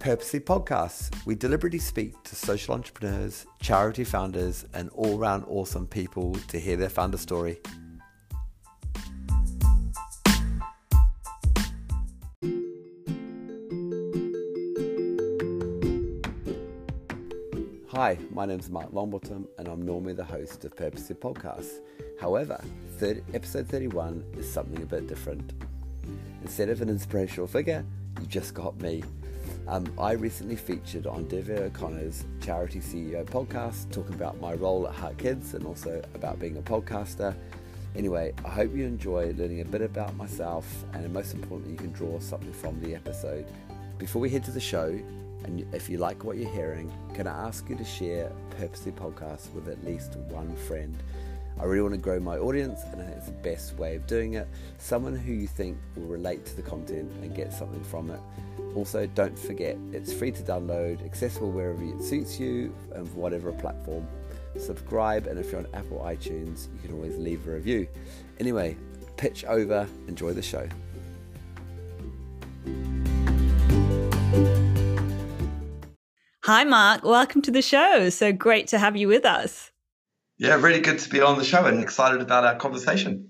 Purposely Podcasts. We deliberately speak to social entrepreneurs, charity founders, and all round awesome people to hear their founder story. Hi, my name is Mark Longbottom, and I'm normally the host of Purposely Podcasts. However, third, episode 31 is something a bit different. Instead of an inspirational figure, you just got me. Um, I recently featured on Divya O'Connor's Charity CEO podcast, talking about my role at Heart Kids and also about being a podcaster. Anyway, I hope you enjoy learning a bit about myself and most importantly, you can draw something from the episode. Before we head to the show, and if you like what you're hearing, can I ask you to share Purposely Podcast with at least one friend? I really want to grow my audience, and it's the best way of doing it. Someone who you think will relate to the content and get something from it. Also, don't forget it's free to download, accessible wherever it suits you, and whatever platform. Subscribe, and if you're on Apple iTunes, you can always leave a review. Anyway, pitch over, enjoy the show. Hi, Mark. Welcome to the show. So great to have you with us. Yeah, really good to be on the show and excited about our conversation.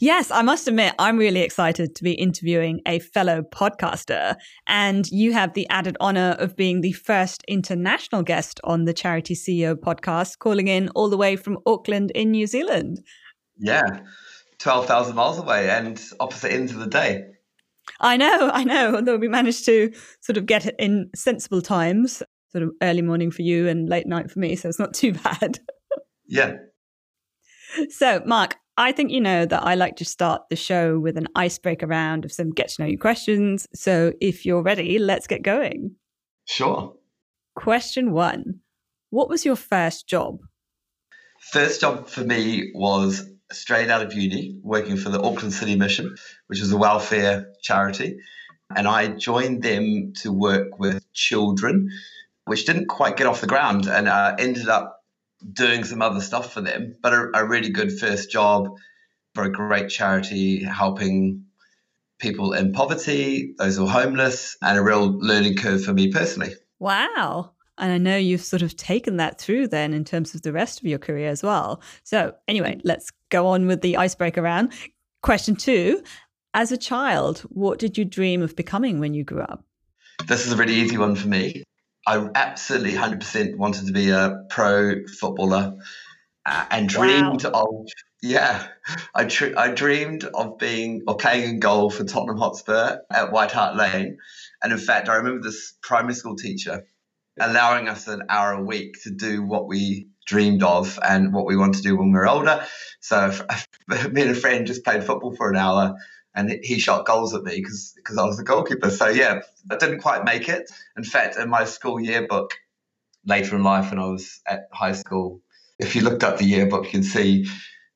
Yes, I must admit, I'm really excited to be interviewing a fellow podcaster. And you have the added honor of being the first international guest on the Charity CEO podcast, calling in all the way from Auckland in New Zealand. Yeah, 12,000 miles away and opposite ends of the day. I know, I know. Although we managed to sort of get it in sensible times, sort of early morning for you and late night for me. So it's not too bad. Yeah. So, Mark, I think you know that I like to start the show with an icebreaker round of some get to know you questions. So, if you're ready, let's get going. Sure. Question one What was your first job? First job for me was straight out of uni, working for the Auckland City Mission, which is a welfare charity. And I joined them to work with children, which didn't quite get off the ground and uh, ended up doing some other stuff for them, but a, a really good first job for a great charity helping people in poverty, those who are homeless, and a real learning curve for me personally. Wow. And I know you've sort of taken that through then in terms of the rest of your career as well. So, anyway, let's go on with the icebreaker round. Question two As a child, what did you dream of becoming when you grew up? This is a really easy one for me. I absolutely 100% wanted to be a pro footballer uh, and dreamed wow. of, yeah, I, tr- I dreamed of being or playing in goal for Tottenham Hotspur at White Hart Lane. And in fact, I remember this primary school teacher allowing us an hour a week to do what we dreamed of and what we want to do when we were older. So me and a friend just played football for an hour and he shot goals at me because I was the goalkeeper. So yeah, I didn't quite make it. In fact, in my school yearbook later in life, when I was at high school, if you looked up the yearbook, you can see.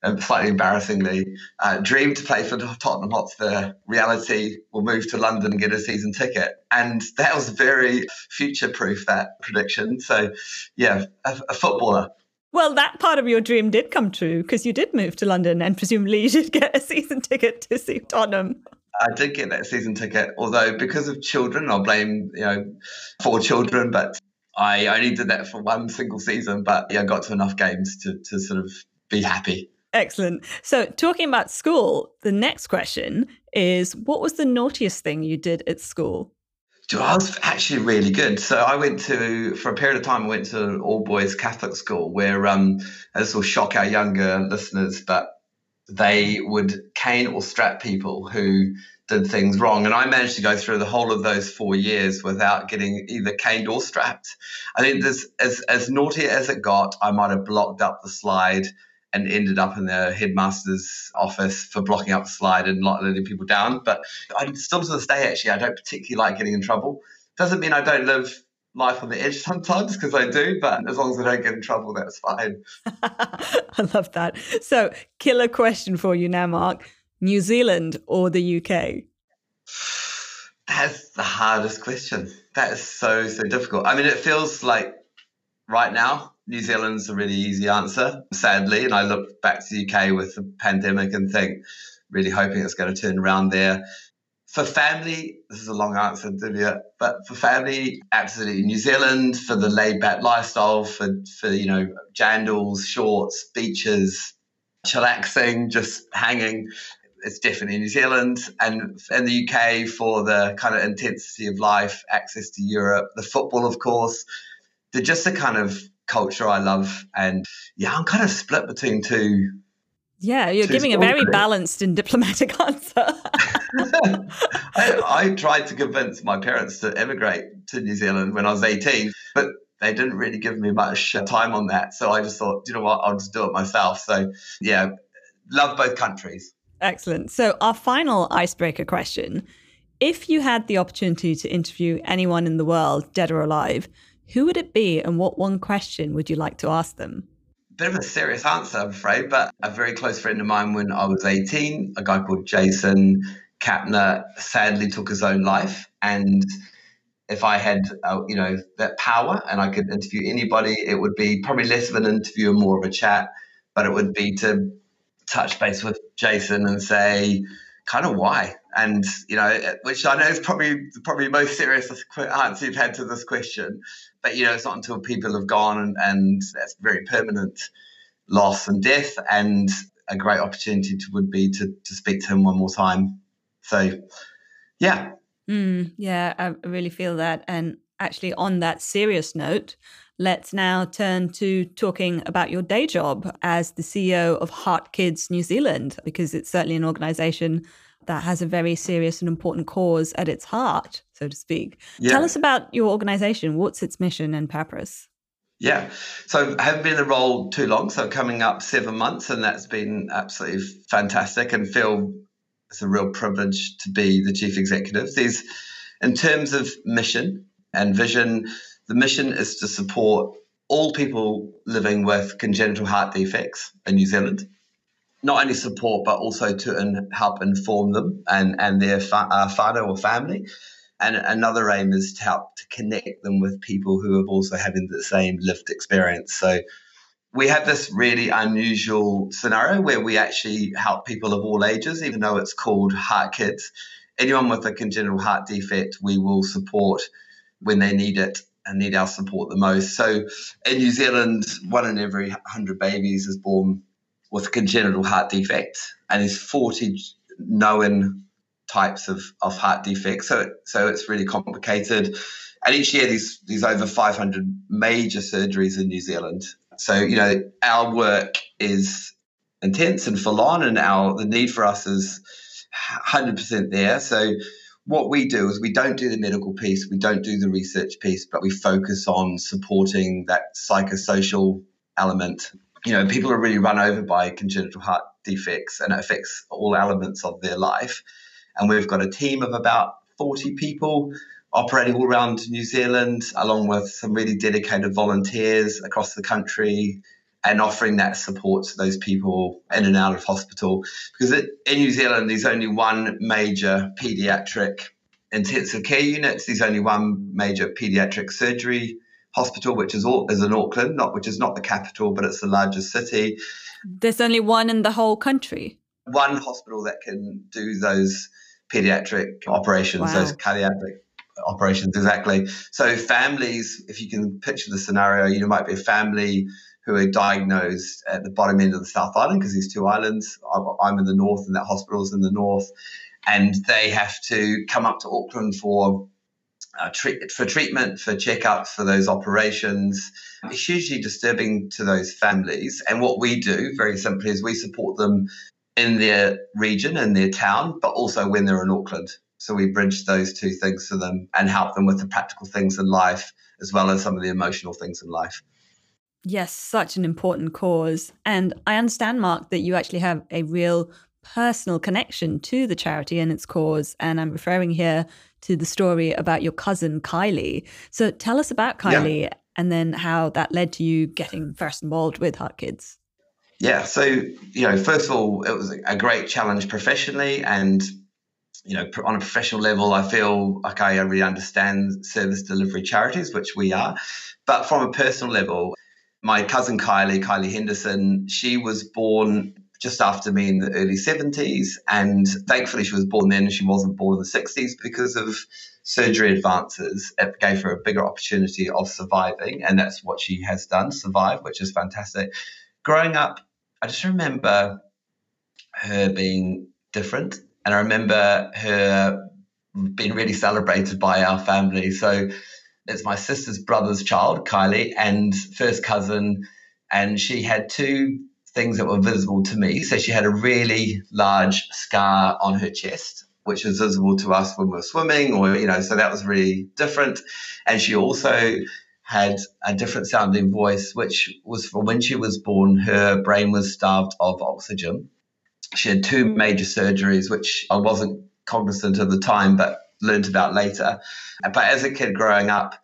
Um, slightly embarrassingly, uh, dreamed to play for Tottenham Hotspur. Reality will move to London and get a season ticket, and that was very future-proof. That prediction. So, yeah, a, a footballer. Well, that part of your dream did come true because you did move to London and presumably you did get a season ticket to see Tottenham. I did get that season ticket, although because of children, I'll blame you know four children, but I only did that for one single season. But yeah, I got to enough games to to sort of be happy. Excellent. So, talking about school, the next question is: What was the naughtiest thing you did at school? I was actually really good. So I went to, for a period of time, I went to an all boys Catholic school where, um, this will shock our younger listeners, but they would cane or strap people who did things wrong. And I managed to go through the whole of those four years without getting either caned or strapped. I think this, as, as naughty as it got, I might have blocked up the slide and ended up in the headmaster's office for blocking up the slide and not letting people down. But I still to this day, actually, I don't particularly like getting in trouble. Doesn't mean I don't live life on the edge sometimes because I do, but as long as I don't get in trouble, that's fine. I love that. So, killer question for you now, Mark New Zealand or the UK? That's the hardest question. That is so, so difficult. I mean, it feels like right now New Zealand's a really easy answer, sadly. And I look back to the UK with the pandemic and think, really hoping it's going to turn around there. for family, this is a long answer, Divya, but for family, absolutely. New Zealand for the laid back lifestyle, for, for you know, jandals, shorts, beaches, chillaxing, just hanging. It's definitely New Zealand and in the UK for the kind of intensity of life, access to Europe, the football, of course. They're just the kind of culture I love. And yeah, I'm kind of split between two. Yeah, you're giving a very balanced and diplomatic answer. I, I, tried to convince my parents to emigrate to New Zealand when I was 18, but they didn't really give me much uh, time on that. So I just thought, you know what, I'll just do it myself. So yeah, love both countries. Excellent. So our final icebreaker question if you had the opportunity to interview anyone in the world, dead or alive, who would it be and what one question would you like to ask them? bit of a serious answer, I'm afraid, but a very close friend of mine when I was 18, a guy called Jason Kapner, sadly took his own life. And if I had, uh, you know, that power and I could interview anybody, it would be probably less of an interview and more of a chat, but it would be to touch base with Jason and say, kind of why, and you know, which I know is probably probably most serious answer you've had to this question. But you know, it's not until people have gone and, and that's very permanent loss and death, and a great opportunity to, would be to to speak to him one more time. So, yeah, mm, yeah, I really feel that. And actually, on that serious note, let's now turn to talking about your day job as the CEO of Heart Kids New Zealand, because it's certainly an organization that has a very serious and important cause at its heart, so to speak. Yeah. Tell us about your organization. What's its mission and purpose? Yeah, so I haven't been in the role too long, so coming up seven months, and that's been absolutely fantastic and feel it's a real privilege to be the chief executive. There's, in terms of mission and vision, the mission is to support all people living with congenital heart defects in New Zealand not only support but also to in, help inform them and and their fa- uh, father or family. And another aim is to help to connect them with people who have also having the same lived experience. So we have this really unusual scenario where we actually help people of all ages, even though it's called Heart Kids. Anyone with a congenital heart defect, we will support when they need it and need our support the most. So in New Zealand, one in every 100 babies is born with a congenital heart defect, and there's 40 known types of, of heart defects. So, so it's really complicated. And each year, there's, there's over 500 major surgeries in New Zealand. So, you know, our work is intense and full on, and our the need for us is 100% there. So, what we do is we don't do the medical piece, we don't do the research piece, but we focus on supporting that psychosocial element you know, people are really run over by congenital heart defects and it affects all elements of their life. And we've got a team of about 40 people operating all around New Zealand, along with some really dedicated volunteers across the country and offering that support to those people in and out of hospital. Because it, in New Zealand, there's only one major pediatric intensive care unit, there's only one major pediatric surgery hospital, which is all, is in Auckland, not which is not the capital, but it's the largest city. There's only one in the whole country. One hospital that can do those pediatric operations, wow. those cardiac operations, exactly. So families, if you can picture the scenario, you know, might be a family who are diagnosed at the bottom end of the South Island because there's two islands. I'm in the north, and that hospital's in the north, and they have to come up to Auckland for uh, treat, for treatment, for checkups, for those operations. It's hugely disturbing to those families. And what we do, very simply, is we support them in their region, in their town, but also when they're in Auckland. So we bridge those two things for them and help them with the practical things in life as well as some of the emotional things in life. Yes, such an important cause. And I understand, Mark, that you actually have a real personal connection to the charity and its cause. And I'm referring here to the story about your cousin Kylie. So tell us about Kylie yeah. and then how that led to you getting first involved with Heart Kids. Yeah, so you know, first of all, it was a great challenge professionally, and you know, on a professional level, I feel like I really understand service delivery charities, which we are. But from a personal level, my cousin Kylie, Kylie Henderson, she was born just after me in the early 70s. And thankfully, she was born then she wasn't born in the 60s because of surgery advances. It gave her a bigger opportunity of surviving. And that's what she has done survive, which is fantastic. Growing up, I just remember her being different. And I remember her being really celebrated by our family. So it's my sister's brother's child, Kylie, and first cousin. And she had two things that were visible to me. So she had a really large scar on her chest, which was visible to us when we were swimming, or, you know, so that was really different. And she also had a different sounding voice, which was from when she was born, her brain was starved of oxygen. She had two major surgeries, which I wasn't cognizant of the time, but learned about later. But as a kid growing up,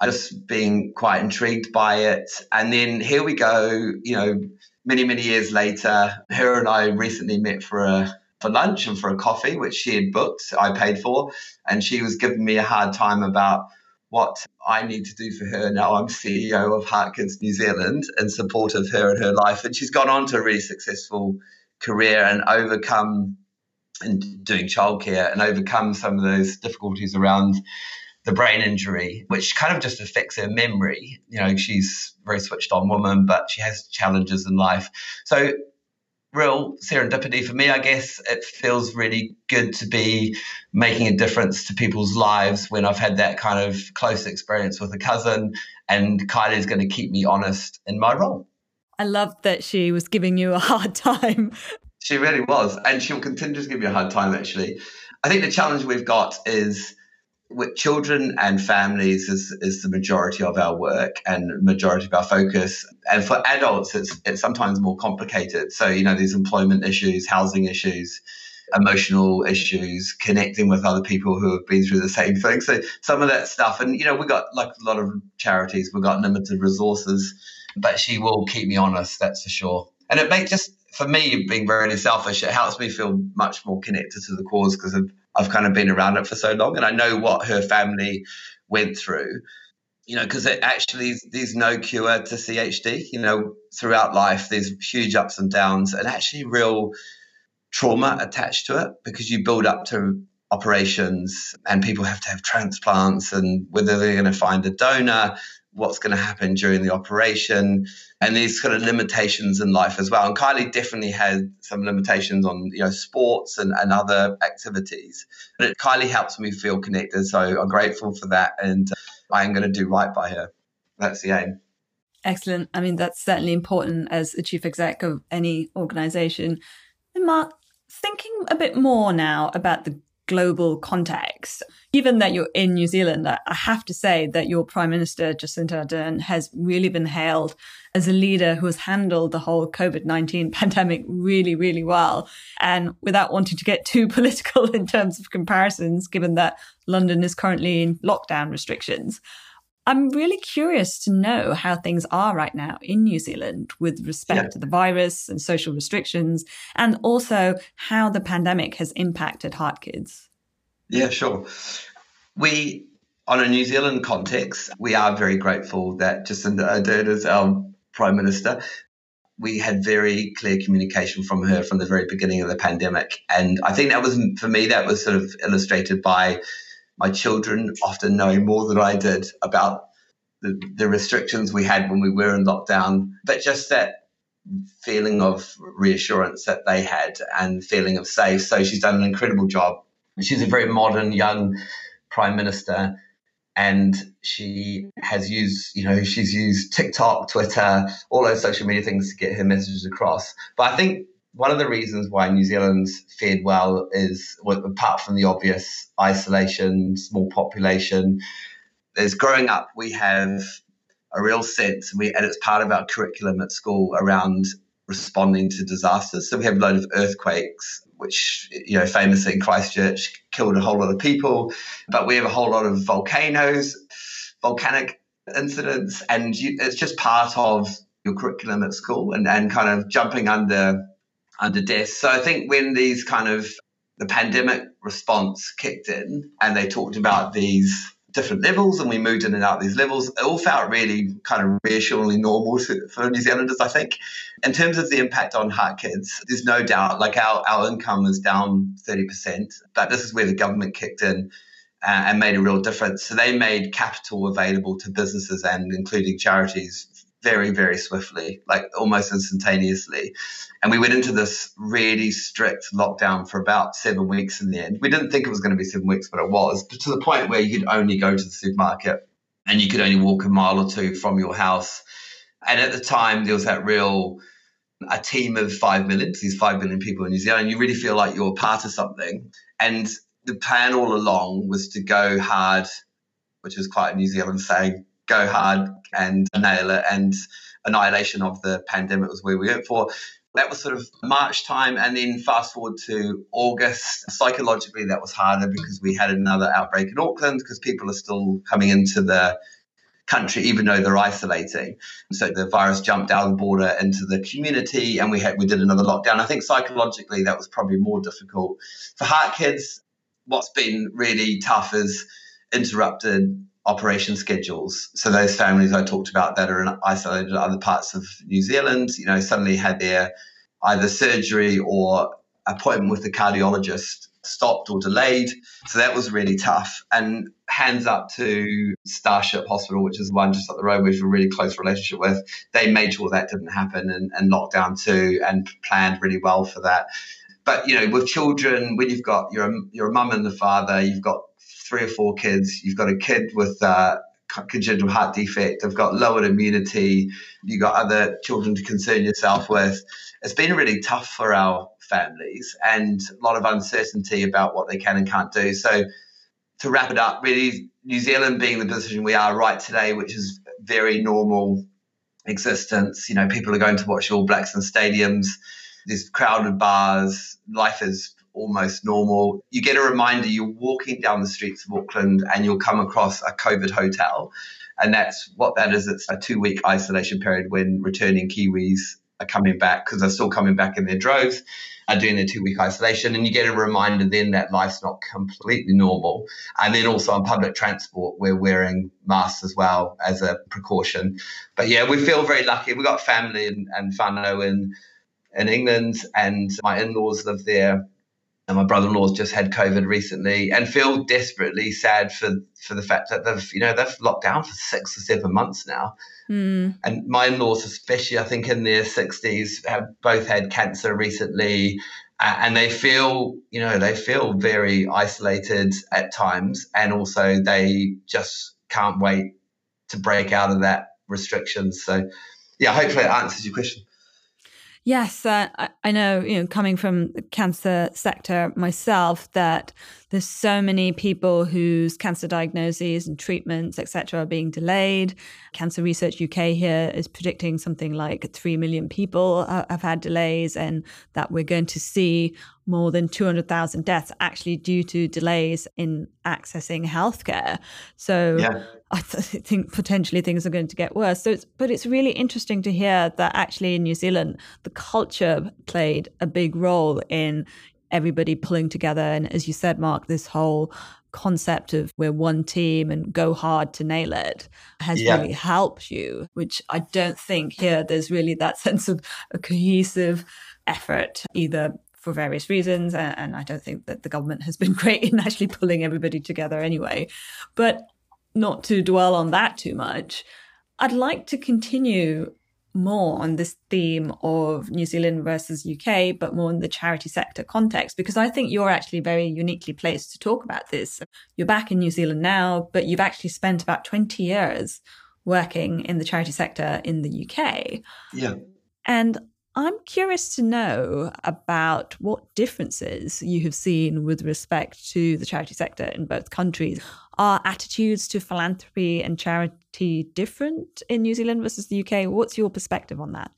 I just being quite intrigued by it. And then here we go, you know, many, many years later, her and I recently met for a for lunch and for a coffee, which she had booked, I paid for, and she was giving me a hard time about what I need to do for her. Now I'm CEO of Heart Kids New Zealand in support of her and her life. And she's gone on to a really successful career and overcome and doing childcare and overcome some of those difficulties around the brain injury, which kind of just affects her memory. You know, she's a very switched on woman, but she has challenges in life. So, real serendipity for me, I guess. It feels really good to be making a difference to people's lives when I've had that kind of close experience with a cousin, and Kylie's going to keep me honest in my role. I love that she was giving you a hard time she really was. And she'll continue to give you a hard time, actually. I think the challenge we've got is with children and families is, is the majority of our work and majority of our focus. And for adults, it's, it's sometimes more complicated. So, you know, these employment issues, housing issues, emotional issues, connecting with other people who have been through the same thing. So some of that stuff, and you know, we've got like a lot of charities, we've got limited resources, but she will keep me honest, that's for sure. And it makes just for me, being very selfish, it helps me feel much more connected to the cause because I've, I've kind of been around it for so long and I know what her family went through. You know, because it actually there's no cure to CHD. You know, throughout life there's huge ups and downs and actually real trauma attached to it because you build up to operations and people have to have transplants and whether they're going to find a donor what's going to happen during the operation and these kind of limitations in life as well. And Kylie definitely had some limitations on you know sports and, and other activities. But it, Kylie helps me feel connected, so I'm grateful for that, and uh, I am going to do right by her. That's the aim. Excellent. I mean, that's certainly important as a chief exec of any organization. And Mark, thinking a bit more now about the global context. Given that you're in New Zealand, I have to say that your Prime Minister, Jacinda Ardern, has really been hailed as a leader who has handled the whole COVID 19 pandemic really, really well. And without wanting to get too political in terms of comparisons, given that London is currently in lockdown restrictions, I'm really curious to know how things are right now in New Zealand with respect yeah. to the virus and social restrictions, and also how the pandemic has impacted Heart Kids. Yeah, sure. We, on a New Zealand context, we are very grateful that Jacinda Ardern is our Prime Minister. We had very clear communication from her from the very beginning of the pandemic. And I think that was, for me, that was sort of illustrated by my children often knowing more than I did about the, the restrictions we had when we were in lockdown, but just that feeling of reassurance that they had and feeling of safe. So she's done an incredible job. She's a very modern young prime minister and she has used, you know, she's used TikTok, Twitter, all those social media things to get her messages across. But I think one of the reasons why New Zealand's fared well is, well, apart from the obvious isolation, small population, is growing up, we have a real sense, and, we, and it's part of our curriculum at school around responding to disasters. So we have a load of earthquakes, which, you know, famously in Christchurch killed a whole lot of people, but we have a whole lot of volcanoes, volcanic incidents, and you, it's just part of your curriculum at school and, and kind of jumping under under death. So I think when these kind of the pandemic response kicked in and they talked about these different levels and we moved in and out these levels. It all felt really kind of reassuringly normal for New Zealanders, I think. In terms of the impact on heart kids, there's no doubt like our, our income is down 30%, but this is where the government kicked in uh, and made a real difference. So they made capital available to businesses and including charities very, very swiftly, like almost instantaneously. And we went into this really strict lockdown for about seven weeks in the end. We didn't think it was going to be seven weeks, but it was, but to the point where you could only go to the supermarket and you could only walk a mile or two from your house. And at the time, there was that real a team of five million, these five million people in New Zealand, you really feel like you're part of something. And the plan all along was to go hard, which is quite a New Zealand saying, go hard and nail it. And annihilation of the pandemic was where we went for. That was sort of March time. And then fast forward to August. Psychologically, that was harder because we had another outbreak in Auckland because people are still coming into the country, even though they're isolating. So the virus jumped out of the border into the community, and we had we did another lockdown. I think psychologically that was probably more difficult for heart kids. What's been really tough is interrupted operation schedules. So those families I talked about that are in isolated other parts of New Zealand, you know, suddenly had their either surgery or appointment with the cardiologist stopped or delayed. So that was really tough. And hands up to Starship Hospital, which is one just up the road, which we're a really close relationship with. They made sure that didn't happen and, and lockdown too and planned really well for that. But you know, with children, when you've got your your mum and the father, you've got three or four kids. You've got a kid with congenital heart defect. They've got lowered immunity. You've got other children to concern yourself with. It's been really tough for our families and a lot of uncertainty about what they can and can't do. So, to wrap it up, really, New Zealand being the position we are right today, which is very normal existence. You know, people are going to watch All Blacks in stadiums. There's crowded bars. Life is almost normal. You get a reminder you're walking down the streets of Auckland and you'll come across a COVID hotel. And that's what that is. It's a two week isolation period when returning Kiwis are coming back because they're still coming back in their droves, are doing their two week isolation. And you get a reminder then that life's not completely normal. And then also on public transport, we're wearing masks as well as a precaution. But yeah, we feel very lucky. We've got family and, and whānau in, in England, and my in laws live there and my brother-in-law's just had COVID recently, and feel desperately sad for for the fact that they've you know they've locked down for six or seven months now. Mm. And my in-laws, especially, I think in their sixties, have both had cancer recently, and they feel you know they feel very isolated at times, and also they just can't wait to break out of that restrictions. So, yeah, hopefully it answers your question. Yes, uh, I know, you know, coming from the cancer sector myself, that there's so many people whose cancer diagnoses and treatments, etc., are being delayed. Cancer Research UK here is predicting something like 3 million people have had delays, and that we're going to see more than 200,000 deaths actually due to delays in accessing healthcare. So yeah. I th- think potentially things are going to get worse. So it's, but it's really interesting to hear that actually in New Zealand, the culture played a big role in everybody pulling together. And as you said, Mark, this whole concept of we're one team and go hard to nail it has yeah. really helped you, which I don't think here there's really that sense of a cohesive effort, either for various reasons. And I don't think that the government has been great in actually pulling everybody together anyway. But not to dwell on that too much, I'd like to continue more on this theme of New Zealand versus UK, but more in the charity sector context, because I think you're actually very uniquely placed to talk about this. You're back in New Zealand now, but you've actually spent about 20 years working in the charity sector in the UK. Yeah. And I'm curious to know about what differences you have seen with respect to the charity sector in both countries. Are attitudes to philanthropy and charity different in New Zealand versus the UK? What's your perspective on that?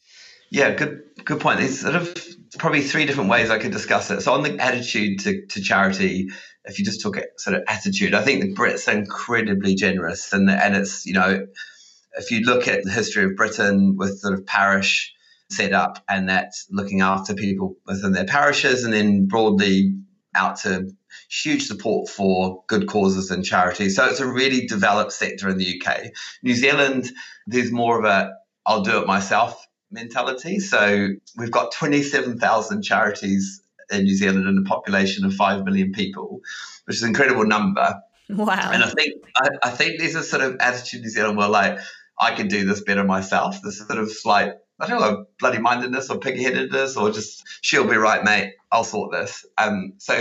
Yeah, good good point. There's sort of probably three different ways I could discuss it. So on the attitude to, to charity, if you just talk it sort of attitude, I think the Brits are incredibly generous and and it's, you know, if you look at the history of Britain with sort of parish set up and that's looking after people within their parishes and then broadly out to huge support for good causes and charities. So it's a really developed sector in the UK. New Zealand, there's more of a I'll do it myself mentality. So we've got 27,000 charities in New Zealand and a population of 5 million people, which is an incredible number. Wow. And I think I, I think there's a sort of attitude in New Zealand where like I can do this better myself. This sort of slight I don't know, bloody mindedness or pig-headedness or just she'll be right, mate. I'll sort this. Um, so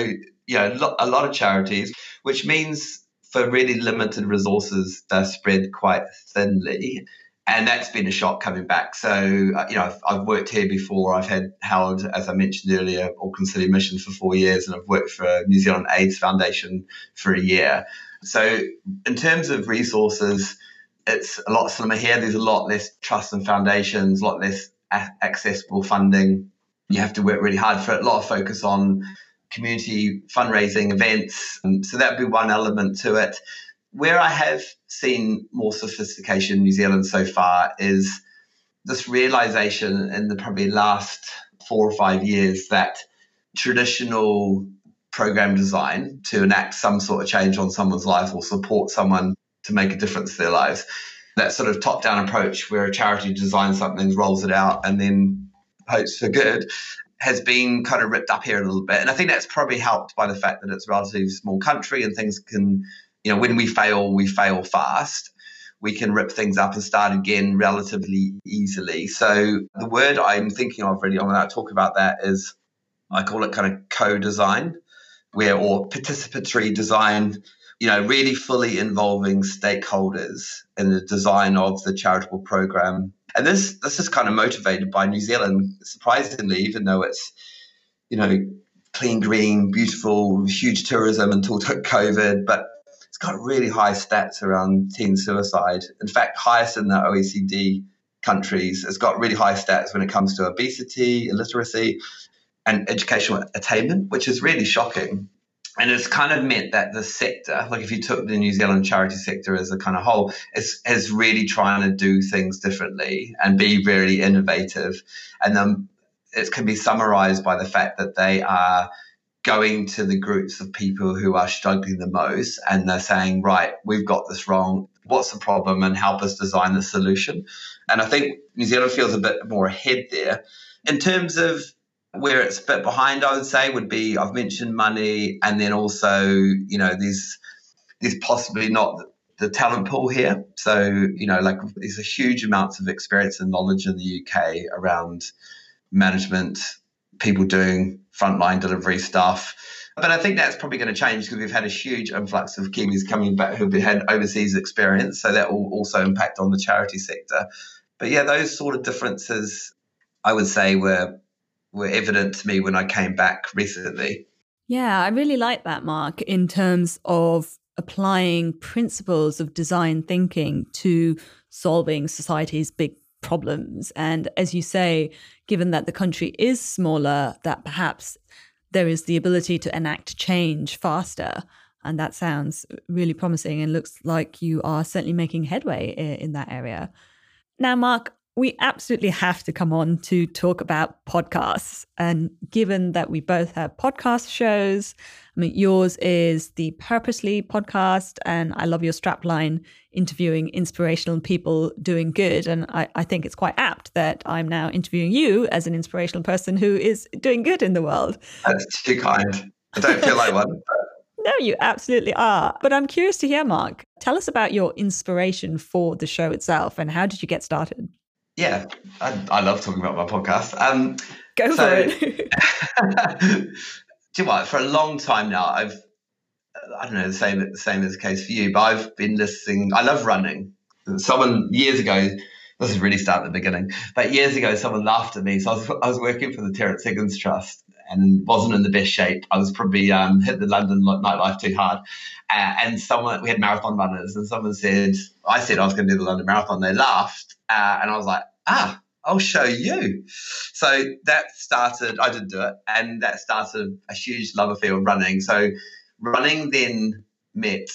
yeah, you know, a lot of charities, which means for really limited resources, they're spread quite thinly. And that's been a shock coming back. So, uh, you know, I've, I've, worked here before. I've had held, as I mentioned earlier, Auckland City Mission for four years, and I've worked for New Zealand AIDS Foundation for a year. So, in terms of resources, it's a lot slimmer here. There's a lot less trust and foundations, a lot less accessible funding. You have to work really hard for it. A lot of focus on community fundraising events. Um, so that'd be one element to it. Where I have seen more sophistication in New Zealand so far is this realization in the probably last four or five years that traditional program design to enact some sort of change on someone's life or support someone to make a difference to their lives. That sort of top down approach where a charity designs something, rolls it out, and then hopes for good has been kind of ripped up here a little bit. And I think that's probably helped by the fact that it's a relatively small country and things can, you know, when we fail, we fail fast. We can rip things up and start again relatively easily. So the word I'm thinking of really when I talk about that is I call it kind of co-design, where or participatory design you know, really fully involving stakeholders in the design of the charitable program. And this this is kind of motivated by New Zealand, surprisingly, even though it's, you know, clean, green, beautiful, huge tourism until COVID, but it's got really high stats around teen suicide. In fact, highest in the OECD countries. It's got really high stats when it comes to obesity, illiteracy, and educational attainment, which is really shocking and it's kind of meant that the sector, like if you took the New Zealand charity sector as a kind of whole, is, is really trying to do things differently and be really innovative. And then it can be summarized by the fact that they are going to the groups of people who are struggling the most and they're saying, right, we've got this wrong. What's the problem? And help us design the solution. And I think New Zealand feels a bit more ahead there. In terms of where it's a bit behind, I would say, would be I've mentioned money, and then also, you know, there's there's possibly not the talent pool here. So, you know, like there's a huge amounts of experience and knowledge in the UK around management, people doing frontline delivery stuff. But I think that's probably going to change because we've had a huge influx of Kiwis coming back who've had overseas experience. So that will also impact on the charity sector. But yeah, those sort of differences, I would say, were were evident to me when I came back recently. Yeah, I really like that, Mark, in terms of applying principles of design thinking to solving society's big problems. And as you say, given that the country is smaller, that perhaps there is the ability to enact change faster. And that sounds really promising and looks like you are certainly making headway in that area. Now, Mark, we absolutely have to come on to talk about podcasts. And given that we both have podcast shows, I mean, yours is the Purposely podcast, and I love your strapline interviewing inspirational people doing good. And I, I think it's quite apt that I'm now interviewing you as an inspirational person who is doing good in the world. That's too kind. I don't feel like one. No, you absolutely are. But I'm curious to hear, Mark. Tell us about your inspiration for the show itself and how did you get started? Yeah, I, I love talking about my podcast. Um, Go so, for it. do you know what? For a long time now, I've I don't know the same the same as the case for you, but I've been listening. I love running. Someone years ago, this is really start at the beginning, but years ago, someone laughed at me. So I was, I was working for the Terence Higgins Trust and wasn't in the best shape. I was probably um, hit the London nightlife too hard. Uh, and someone, we had marathon runners, and someone said, I said I was going to do the London Marathon. They laughed, uh, and I was like, ah, I'll show you. So that started, I didn't do it, and that started a huge love affair with running. So running then met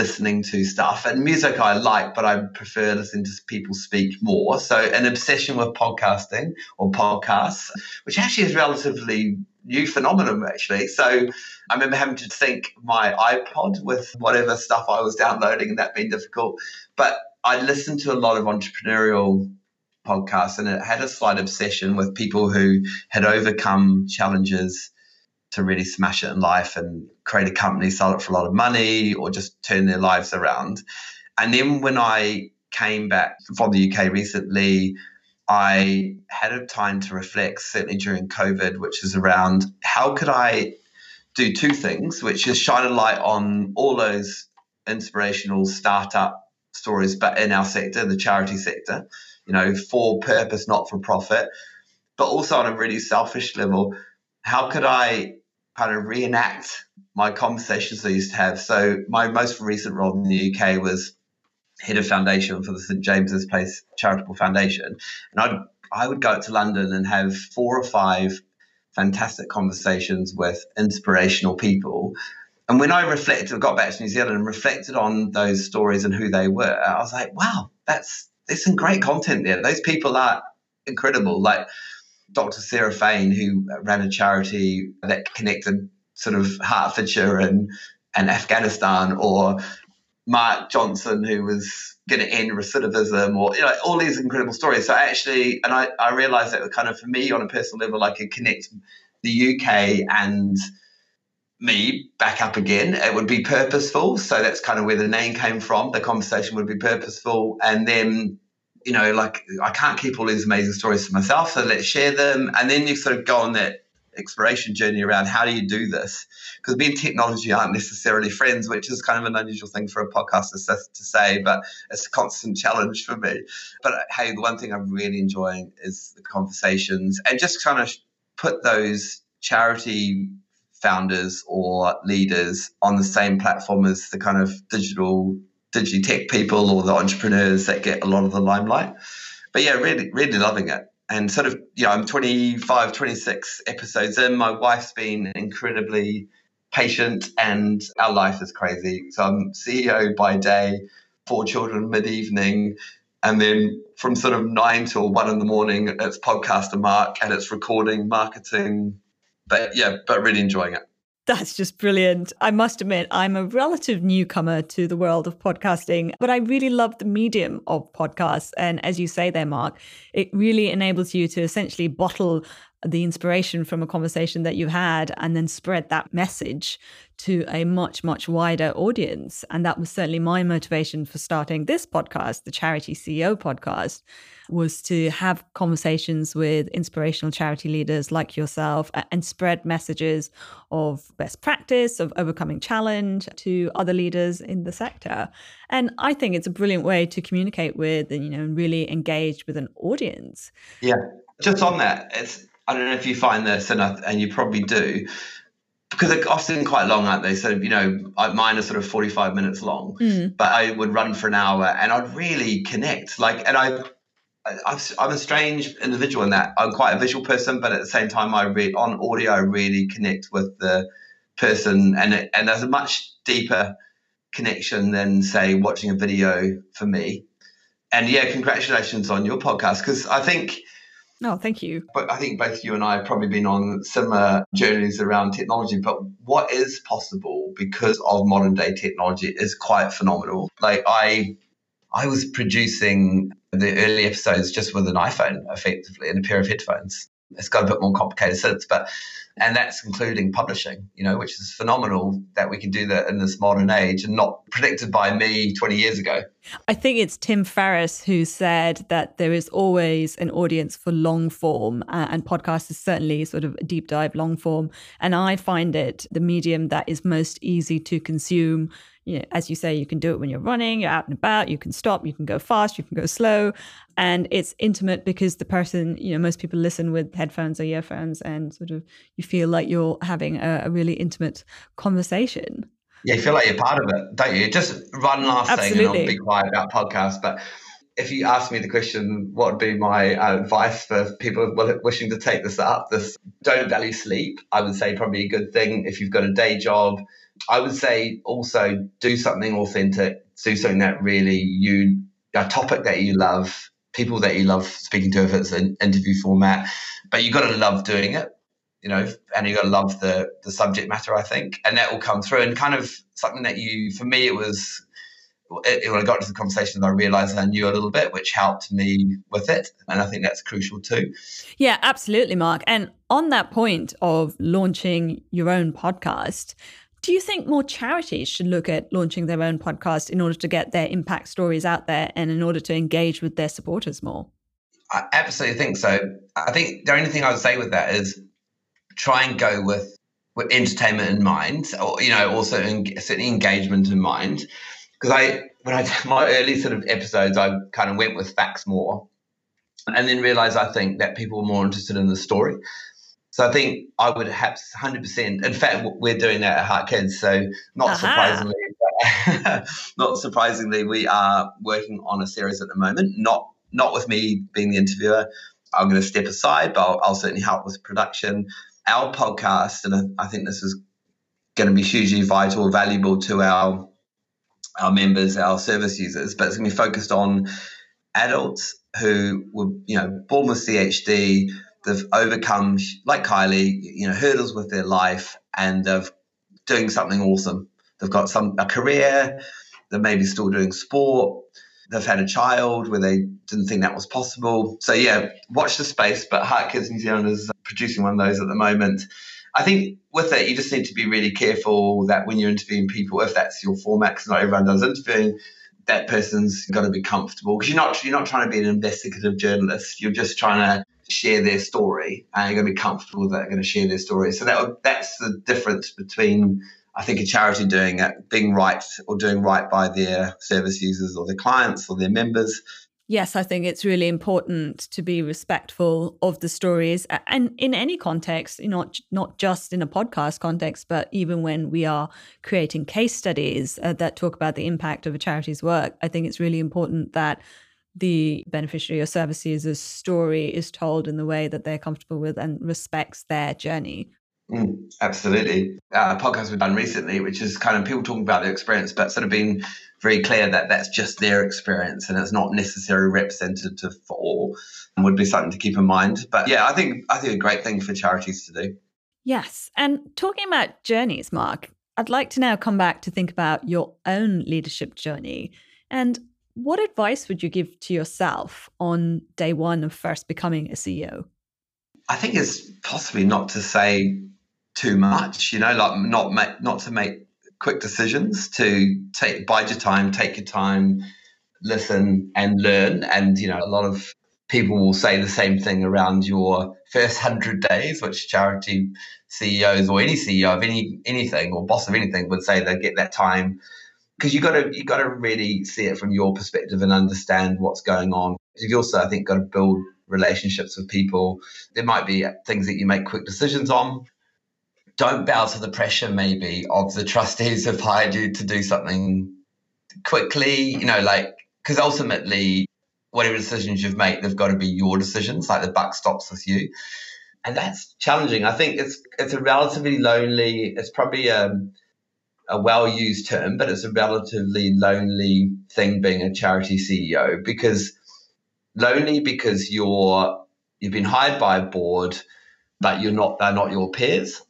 listening to stuff and music I like, but I prefer listening to people speak more. So an obsession with podcasting or podcasts, which actually is relatively new phenomenon actually. So I remember having to sync my iPod with whatever stuff I was downloading and that being difficult. But I listened to a lot of entrepreneurial podcasts and it had a slight obsession with people who had overcome challenges to really smash it in life and create a company, sell it for a lot of money, or just turn their lives around. And then when I came back from the UK recently, I had a time to reflect, certainly during COVID, which is around how could I do two things, which is shine a light on all those inspirational startup stories, but in our sector, the charity sector, you know, for purpose, not for profit, but also on a really selfish level, how could I kind of reenact my conversations I used to have. So my most recent role in the UK was head of foundation for the St James's Place Charitable Foundation, and I'd I would go out to London and have four or five fantastic conversations with inspirational people. And when I reflected, I got back to New Zealand and reflected on those stories and who they were, I was like, wow, that's there's some great content there. Those people are incredible. Like Dr. Sarah Fane, who ran a charity that connected sort of Hertfordshire and, and Afghanistan, or Mark Johnson, who was going to end recidivism, or you know, all these incredible stories. So actually, and I, I realized that kind of for me on a personal level, I could connect the UK and me back up again. It would be purposeful. So that's kind of where the name came from. The conversation would be purposeful. And then you know, like I can't keep all these amazing stories to myself, so let's share them. And then you sort of go on that exploration journey around how do you do this? Because me and technology aren't necessarily friends, which is kind of an unusual thing for a podcast to, to say, but it's a constant challenge for me. But hey, the one thing I'm really enjoying is the conversations and just kind of put those charity founders or leaders on the same platform as the kind of digital digitally tech people or the entrepreneurs that get a lot of the limelight. But yeah, really, really loving it. And sort of, you know, I'm 25, 26 episodes in. My wife's been incredibly patient and our life is crazy. So I'm CEO by day, four children mid evening. And then from sort of nine till one in the morning, it's podcaster Mark and it's recording, marketing. But yeah, but really enjoying it. That's just brilliant. I must admit, I'm a relative newcomer to the world of podcasting, but I really love the medium of podcasts. And as you say there, Mark, it really enables you to essentially bottle the inspiration from a conversation that you had and then spread that message to a much, much wider audience. And that was certainly my motivation for starting this podcast, the Charity CEO podcast was to have conversations with inspirational charity leaders like yourself and spread messages of best practice, of overcoming challenge to other leaders in the sector. And I think it's a brilliant way to communicate with and, you know, really engage with an audience. Yeah. Just on that, it's I don't know if you find this, and, I, and you probably do, because they're often quite long, aren't they? So, you know, mine are sort of 45 minutes long, mm. but I would run for an hour and I'd really connect. Like, and I, I'm a strange individual in that I'm quite a visual person, but at the same time, I read on audio. I really connect with the person, and it, and there's a much deeper connection than say watching a video for me. And yeah, congratulations on your podcast because I think. No, oh, thank you. But I think both you and I have probably been on similar journeys around technology. But what is possible because of modern day technology is quite phenomenal. Like I I was producing the early episodes just with an iPhone, effectively, and a pair of headphones. It's got a bit more complicated since, but and that's including publishing, you know, which is phenomenal that we can do that in this modern age and not predicted by me 20 years ago. I think it's Tim Ferriss who said that there is always an audience for long form, uh, and podcast is certainly sort of a deep dive long form. And I find it the medium that is most easy to consume you know, as you say, you can do it when you're running, you're out and about, you can stop, you can go fast, you can go slow. And it's intimate because the person, you know, most people listen with headphones or earphones and sort of you feel like you're having a, a really intimate conversation. Yeah, you feel like you're part of it, don't you? Just one last Absolutely. thing and I'll be quiet about podcasts. But if you ask me the question, what would be my uh, advice for people wishing to take this up? This don't value sleep. I would say probably a good thing if you've got a day job I would say also do something authentic, do something that really you, a topic that you love, people that you love speaking to if it's an interview format, but you've got to love doing it, you know, and you've got to love the the subject matter, I think, and that will come through. And kind of something that you, for me, it was it, when I got to the conversation, I realized I knew a little bit, which helped me with it. And I think that's crucial too. Yeah, absolutely, Mark. And on that point of launching your own podcast, do you think more charities should look at launching their own podcast in order to get their impact stories out there and in order to engage with their supporters more? I absolutely think so. I think the only thing I would say with that is try and go with with entertainment in mind, or you know, also in, certainly engagement in mind because I when I did my early sort of episodes, I kind of went with facts more, and then realized I think that people were more interested in the story. So I think I would have 100%. In fact, we're doing that at Heart Kids. So not uh-huh. surprisingly, not surprisingly, we are working on a series at the moment. Not not with me being the interviewer. I'm going to step aside, but I'll, I'll certainly help with production. Our podcast, and I think this is going to be hugely vital, valuable to our our members, our service users, but it's going to be focused on adults who were, you know, born with CHD. They've overcome, like Kylie, you know, hurdles with their life, and they've doing something awesome. They've got some a career. They're maybe still doing sport. They've had a child where they didn't think that was possible. So yeah, watch the space. But Heart Kids New Zealand is producing one of those at the moment. I think with it, you just need to be really careful that when you're interviewing people, if that's your format, because not everyone does interviewing, that person's got to be comfortable because you're not you're not trying to be an investigative journalist. You're just trying to share their story, and you're going to be comfortable that they're going to share their story. So that that's the difference between I think a charity doing it, being right or doing right by their service users or their clients or their members, Yes, I think it's really important to be respectful of the stories and in any context, not not just in a podcast context, but even when we are creating case studies uh, that talk about the impact of a charity's work, I think it's really important that the beneficiary or service user's story is told in the way that they're comfortable with and respects their journey. Mm, absolutely. Uh, a podcast we've done recently, which is kind of people talking about their experience, but sort of being very clear that that's just their experience and it's not necessarily representative for all, and would be something to keep in mind. But yeah, I think I think a great thing for charities to do. Yes, and talking about journeys, Mark, I'd like to now come back to think about your own leadership journey and what advice would you give to yourself on day one of first becoming a CEO? I think it's possibly not to say too much. You know, like not make, not to make quick decisions. To take bide your time, take your time, listen and learn. And you know, a lot of people will say the same thing around your first hundred days, which charity CEOs or any CEO of any anything or boss of anything would say they get that time because you got to you got to really see it from your perspective and understand what's going on. You've also, I think, got to build relationships with people. There might be things that you make quick decisions on, don't bow to the pressure maybe of the trustees have hired you to do something quickly, you know, like because ultimately whatever decisions you've made, they've got to be your decisions. Like the buck stops with you, and that's challenging. I think it's it's a relatively lonely. It's probably um, a well used term, but it's a relatively lonely thing being a charity CEO because lonely because you're you've been hired by a board, but you're not they're not your peers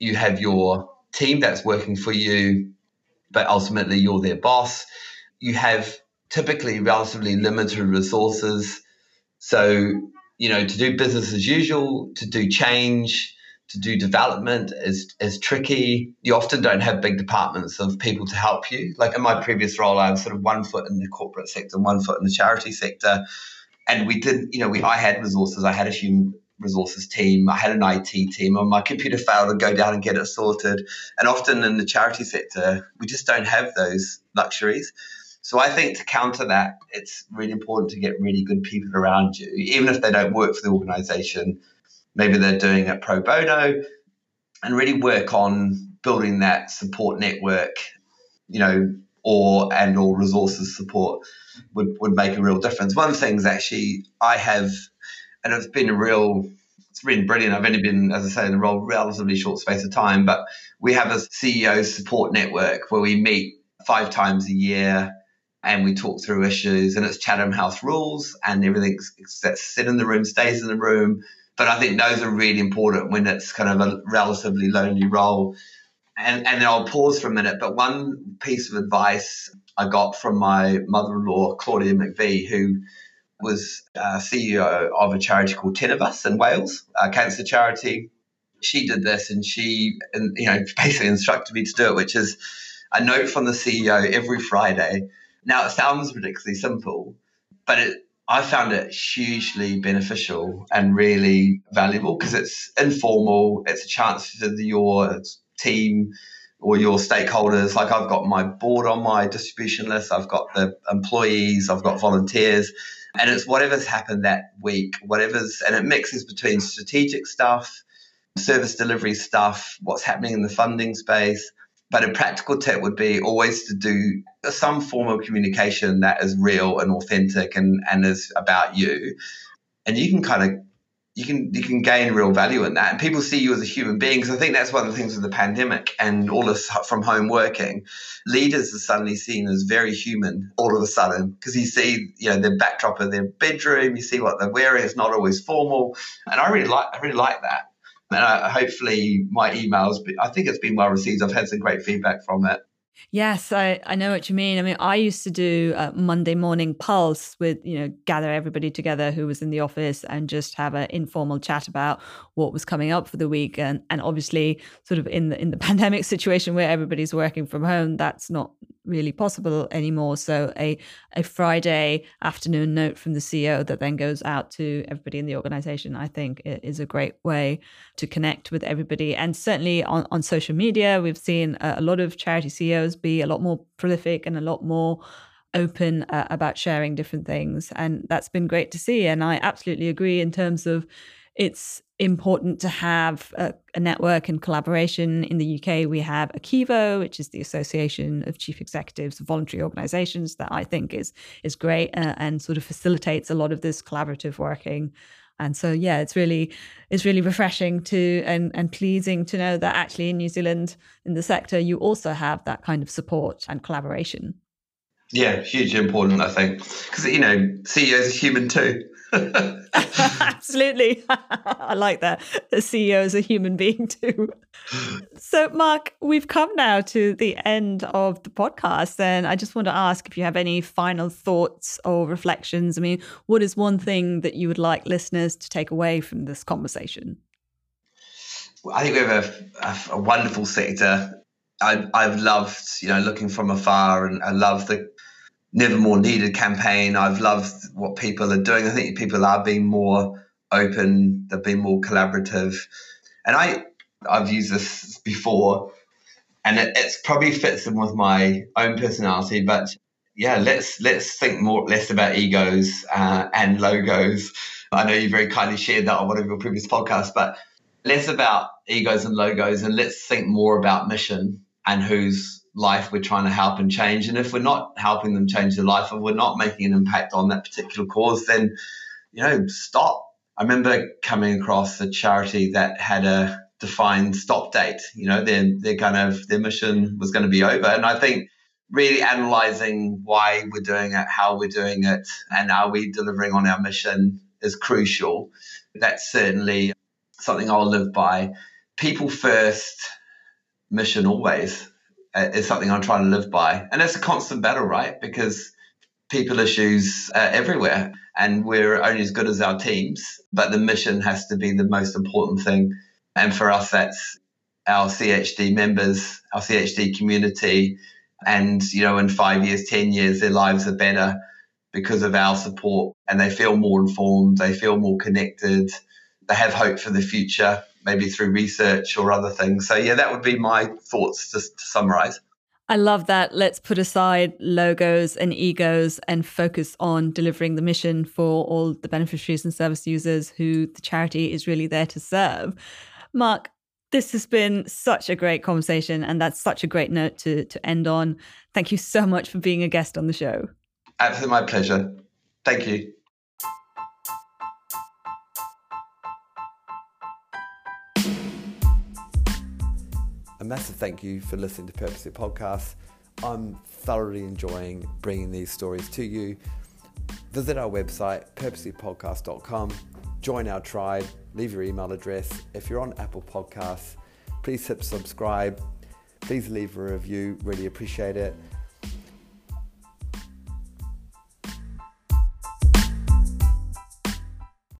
you have your team that's working for you, but ultimately you're their boss. You have typically relatively limited resources. So, you know, to do business as usual, to do change, to do development is, is tricky. You often don't have big departments of people to help you. Like in my previous role, I was sort of one foot in the corporate sector, one foot in the charity sector. And we did, you know, we I had resources. I had a human resources team. I had an IT team, and my computer failed, and go down and get it sorted. And often in the charity sector, we just don't have those luxuries. So I think to counter that, it's really important to get really good people around you, even if they don't work for the organization. Maybe they're doing it pro bono, and really work on building that support network. You know, or and or resources support would, would make a real difference. One of the things actually I have and it's been a real it's been brilliant. I've only been, as I say, in the role relatively short space of time, but we have a CEO support network where we meet five times a year and we talk through issues and it's Chatham House rules and everything that's sit in the room stays in the room. But I think those are really important when it's kind of a relatively lonely role. And, and I'll pause for a minute, but one piece of advice I got from my mother-in-law, Claudia McVie, who was uh, CEO of a charity called Tenovus in Wales, a cancer charity. She did this and she, and, you know, basically instructed me to do it, which is a note from the CEO every Friday. Now it sounds ridiculously simple, but it, I found it hugely beneficial and really valuable because it's informal. It's a chance for your team or your stakeholders. Like I've got my board on my distribution list, I've got the employees, I've got volunteers, and it's whatever's happened that week, whatever's, and it mixes between strategic stuff, service delivery stuff, what's happening in the funding space. But a practical tip would be always to do some form of communication that is real and authentic and, and is about you. And you can kind of you can you can gain real value in that, and people see you as a human being. Because I think that's one of the things with the pandemic and all this from home working. Leaders are suddenly seen as very human all of a sudden because you see you know the backdrop of their bedroom, you see what they're wearing. It's not always formal, and I really like I really like that. And I, hopefully my emails, I think it's been well received. I've had some great feedback from it. Yes, I, I know what you mean. I mean, I used to do a Monday morning pulse with, you know, gather everybody together who was in the office and just have an informal chat about what was coming up for the week. And and obviously sort of in the in the pandemic situation where everybody's working from home, that's not really possible anymore. So a a Friday afternoon note from the CEO that then goes out to everybody in the organization, I think is a great way to connect with everybody. And certainly on, on social media, we've seen a, lot of charity CEOs be a lot more prolific and a lot more open uh, about sharing different things. And that's been great to see. And I absolutely agree in terms of it's important to have a, a, network and collaboration. In the UK, we have ACEVO, which is the Association of Chief Executives of Voluntary Organizations, that I think is is great uh, and sort of facilitates a lot of this collaborative working. And so, yeah, it's really it's really refreshing to and and pleasing to know that actually in New Zealand, in the sector, you also have that kind of support and collaboration. Yeah, hugely important, I think, because you know CEOs are human too. Absolutely. I like that. The CEO is a human being too. So, Mark, we've come now to the end of the podcast. And I just want to ask if you have any final thoughts or reflections. I mean, what is one thing that you would like listeners to take away from this conversation? I think we have a, a, a wonderful sector. I, I've loved, you know, looking from afar, and I love the Never More Needed campaign. I've loved what people are doing. I think people are being more open, they've been more collaborative. And I, I've used this before, and it it's probably fits in with my own personality. But yeah, let's let's think more less about egos uh, and logos. I know you very kindly shared that on one of your previous podcasts, but less about egos and logos, and let's think more about mission and who's life we're trying to help and change. And if we're not helping them change their life, and we're not making an impact on that particular cause, then you know, stop. I remember coming across a charity that had a defined stop date. You know, their their kind of their mission was going to be over, and I think really analyzing why we're doing it, how we're doing it, and are we delivering on our mission is crucial. That's certainly something I'll live by. People first, mission always. Uh, is something I'm trying to live by. And it's a constant battle, right? Because people issues are everywhere and we're only as good as our teams, but the mission has to be the most important thing. And for us, that's our CHD members, our CHD community. And, you know, in five years, 10 years, their lives are better because of our support and they feel more informed, they feel more connected, they have hope for the future maybe through research or other things. So, yeah, that would be my thoughts just to summarize. I love that. Let's put aside logos and egos and focus on delivering the mission for all the beneficiaries and service users who the charity is really there to serve. Mark, this has been such a great conversation, and that's such a great note to, to end on. Thank you so much for being a guest on the show. Absolutely, my pleasure. Thank you. A massive thank you for listening to Purpose Purposely Podcast. I'm thoroughly enjoying bringing these stories to you. Visit our website, purposelypodcast.com, join our tribe, leave your email address. If you're on Apple Podcasts, please hit subscribe. Please leave a review, really appreciate it.